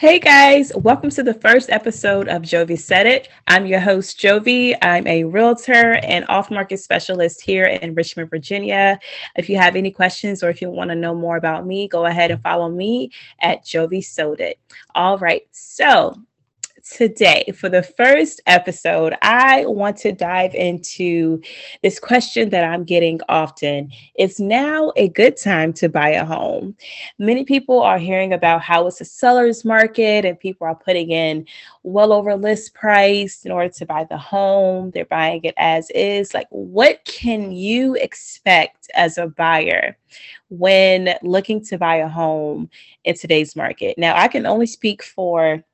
Hey guys, welcome to the first episode of Jovi Said It. I'm your host, Jovi. I'm a realtor and off market specialist here in Richmond, Virginia. If you have any questions or if you want to know more about me, go ahead and follow me at Jovi Sold It. All right, so today for the first episode, I want to dive into this question that I'm getting often. Is now a good time to buy a home? Many people are hearing about how it's a seller's market and people are putting in well over list price in order to buy the home. They're buying it as is. Like, what can you expect as a buyer? when looking to buy a home in today's market. Now, I can only speak for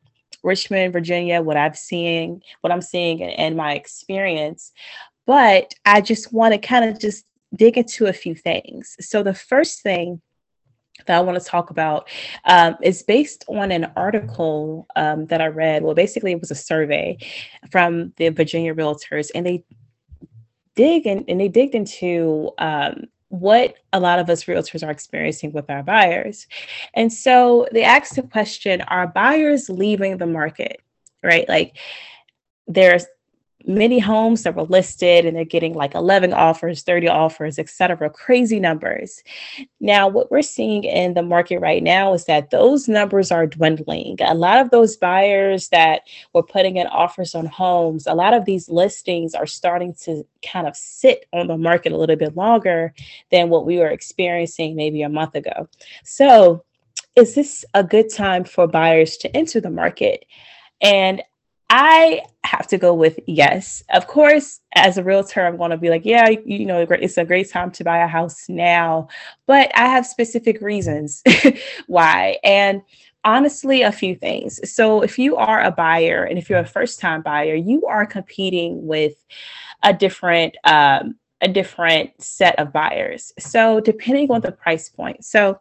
Richmond, Virginia, what I've seen, what I'm seeing and, my experience. But I just want to kind of just dig into a few things. So the first thing that I want to talk about um, is based on an article um, that I read. Well, basically, it was a survey from the Virginia Realtors, and they dig in, and they digged into um, what a lot of us realtors are experiencing with our buyers. And so they asked the question Are buyers leaving the market? Right? Like there's many homes that were listed and they're getting like 11 offers 30 offers etc crazy numbers. Now what we're seeing in the market right now is that those numbers are dwindling. A lot of those buyers that were putting in offers on homes a lot of these listings are starting to kind of sit on the market a little bit longer than what we were experiencing maybe a month ago. So is this a good time for buyers to enter the market? And I have to go with yes. Of course, as a realtor, I'm going to be like, yeah, you know, it's a great time to buy a house now. But I have specific reasons why. And honestly, a few things. So if you are a buyer and if you're a first time buyer, you are competing with a different, um, a different set of buyers. So depending on the price point. So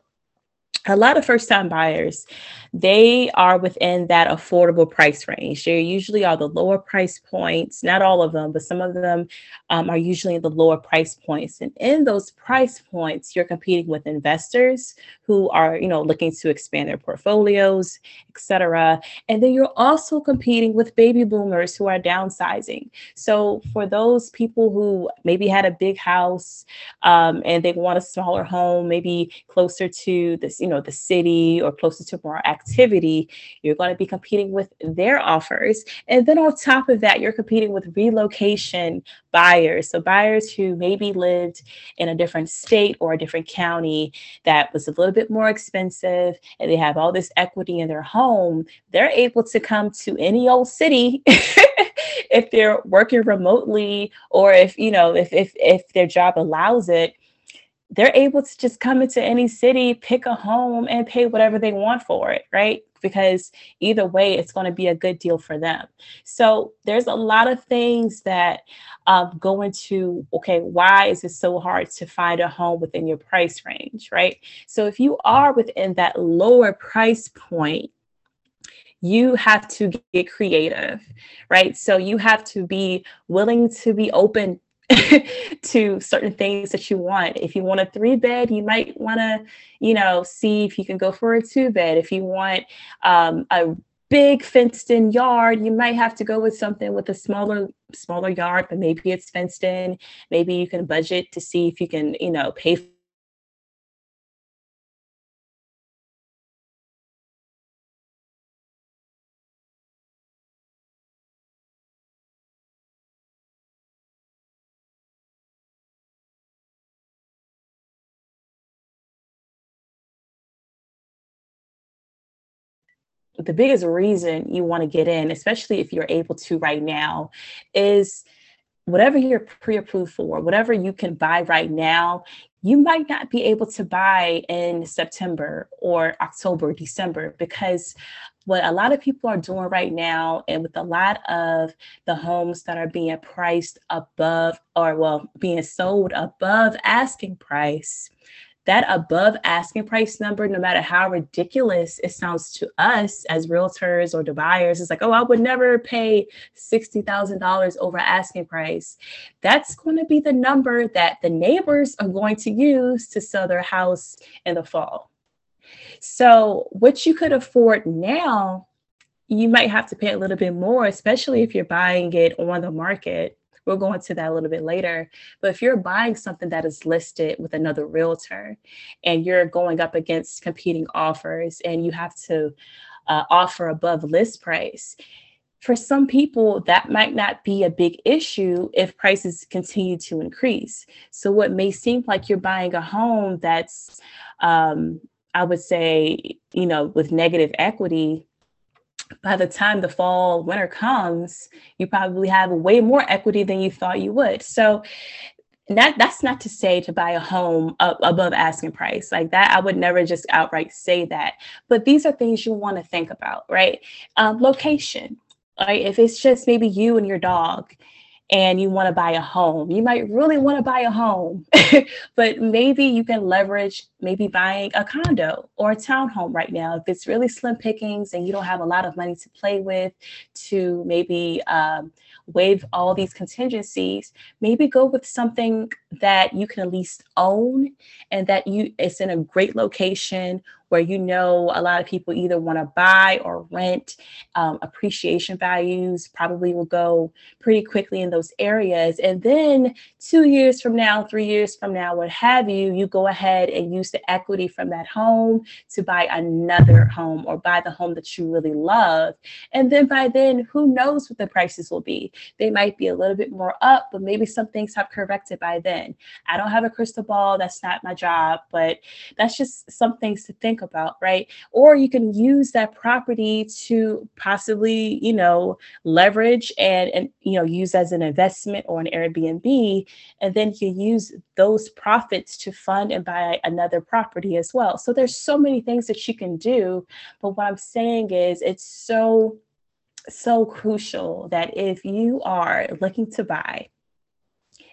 a lot of first time buyers they are within that affordable price range. They usually are the lower price points not all of them but some of them um, are usually in the lower price points. And in those price points you're competing with investors who are you know looking to expand their portfolios et cetera. and then you're also competing with baby boomers who are downsizing. So for those people who maybe had a big house um, and they want a smaller home maybe closer to this you know the city or closer to more activity you're going to be competing with their offers. And then on top of that you're competing with relocation buyers. So buyers who maybe lived in a different state or a different county that was a little bit more expensive and they have all this equity in their home they're able to come to any old city if they're working remotely or if you know if if if their job allows it they're able to just come into any city, pick a home, and pay whatever they want for it, right? Because either way, it's going to be a good deal for them. So there's a lot of things that um, go into okay, why is it so hard to find a home within your price range, right? So if you are within that lower price point, you have to get creative, right? So you have to be willing to be open to certain things that you want. If you want a three bed, you might want to, you know, see if you can go for a two bed. If you want um, a big fenced in yard, you might have to go with something with a smaller smaller yard, but maybe it's fenced in. Maybe you can budget to see if you can, you know, pay the biggest reason you want to get in, especially if you're able to right now, is whatever you're pre-approved for, whatever you can buy right now, you might not be able to buy in September or October, December, because what a lot of people are doing right now, and with a lot of the homes that are being priced above or well, being sold above asking price, that above asking price number, no matter how ridiculous it sounds to us as realtors or the buyers, it's like, oh, I would never pay $60,000 over asking price. That's going to be the number that the neighbors are going to use to sell their house in the fall. So, what you could afford now, you might have to pay a little bit more, especially if you're buying it on the market. We'll go into that a little bit later. But if you're buying something that is listed with another realtor and you're going up against competing offers and you have to uh, offer above list price, for some people, that might not be a big issue if prices continue to increase. So, what may seem like you're buying a home that's, um, I would say, you know, with negative equity, by the time the fall winter comes, you probably have way more equity than you thought you would. So, that that's not to say to buy a home above asking price like that i would never just outright say that but these are things you want to think about right um, location right? If it's just maybe you and your dog and you want to buy a home, you might really want to buy a home, but maybe you can leverage maybe buying a condo or a townhome right now. If it's really slim pickings and you don't have a lot of money to play with to maybe um, waive all these contingencies, maybe go with something that you can at least own and that you it's in a great location where you know a lot of people either want to buy or rent. Um, appreciation values probably will go pretty quickly in those areas. And then two years from now, three years from now, what have you, you go ahead and use the equity from that home to buy another home or buy the home that you really love. And then by then, who knows what the prices will be? They might be a little bit more up, but maybe some things have corrected by then. I don't have a crystal ball. That's not my job, but that's just some things to think about, right? Or you can use that property to possibly, you know, leverage and, and you know, use as an investment or an Airbnb. And then you use those profits to fund and buy another property as well. So there's so many things that you can do. But what I'm saying is it's so so crucial that if you are looking to buy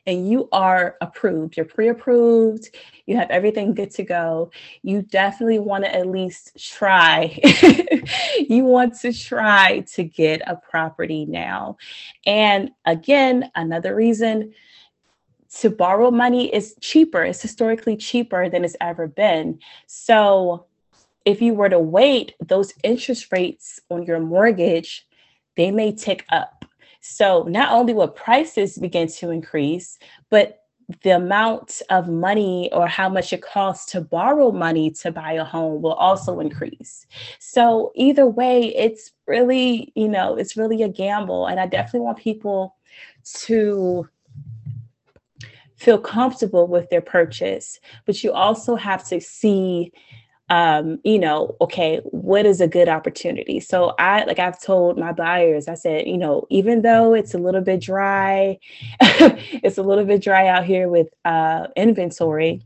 and you are approved, you're pre approved, you have everything good to go, you definitely want to at least try. you want to try to get a property now. And again, another reason to borrow money is cheaper, it's historically cheaper than it's ever been. So if you were to wait, those interest rates on your mortgage they may tick up. So not only will prices begin to increase, but the amount of money or how much it costs to borrow money to buy a home will also increase. So either way, it's really, you know, it's really a gamble. And I definitely want people to feel comfortable with their purchase, but you also have to see um, you know, okay, what is a good opportunity? So I like I've told my buyers, I said, you know, even though it's a little bit dry, it's a little bit dry out here with uh inventory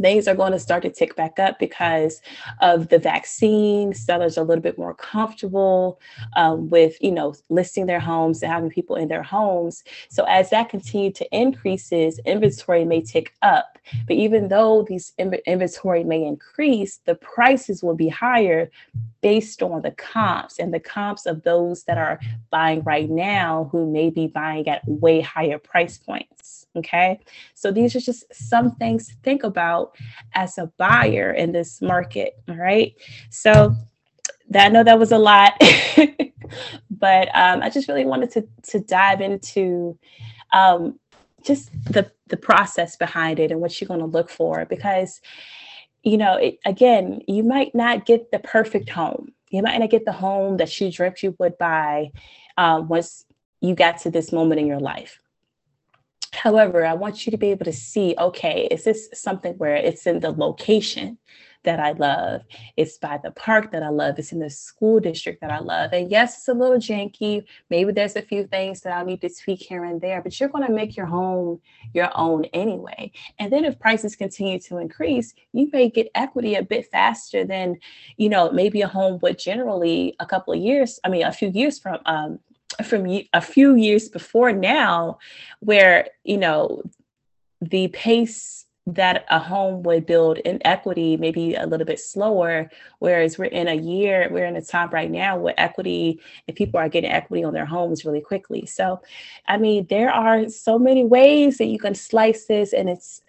things are going to start to tick back up because of the vaccine. Sellers are a little bit more comfortable um, with, you know, listing their homes and having people in their homes. So as that continues to increases, inventory may tick up. But even though these inventory may increase, the prices will be higher based on the comps and the comps of those that are buying right now who may be buying at way higher price points. Okay. So these are just some things to think about as a buyer in this market. All right. So that I know that was a lot, but um, I just really wanted to to dive into um, just the the process behind it and what you're going to look for because you know it, again you might not get the perfect home you might not get the home that you dreamt you would buy um, once you got to this moment in your life However, I want you to be able to see okay, is this something where it's in the location that I love? It's by the park that I love. It's in the school district that I love. And yes, it's a little janky. Maybe there's a few things that I'll need to tweak here and there, but you're going to make your home your own anyway. And then if prices continue to increase, you may get equity a bit faster than, you know, maybe a home would generally a couple of years, I mean, a few years from um, from a few years before now where you know the pace that a home would build in equity maybe a little bit slower whereas we're in a year we're in a time right now where equity and people are getting equity on their homes really quickly. So i mean there are so many ways that you can slice this and it's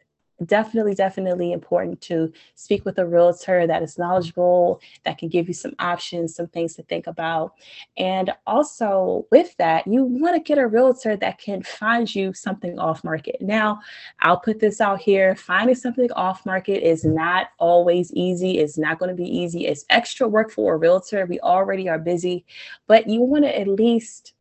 definitely, definitely important to speak with a realtor that is knowledgeable, that can give you some options, some things to think about. And also, with that, you want to get a realtor that can find you something off market. Now, I'll put this out here finding something off market is not always easy, it's not going to be easy. It's extra work for a realtor. We already are busy, but you want to at least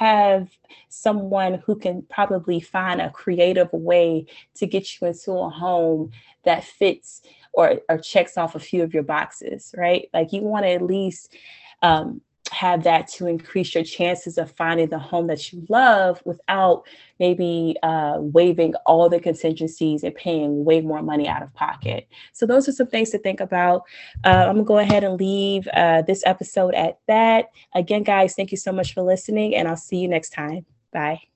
have someone who can probably find a creative way to get you into a home that fits or, or checks off a few of your boxes, right? Like you want to at least um, have that to increase your chances of finding the home that you love without maybe uh, waiving all the contingencies and paying way more money out of pocket. So, those are some things to think about. Uh, I'm gonna go ahead and leave uh, this episode at that. Again, guys, thank you so much for listening, and I'll see you next time. Bye.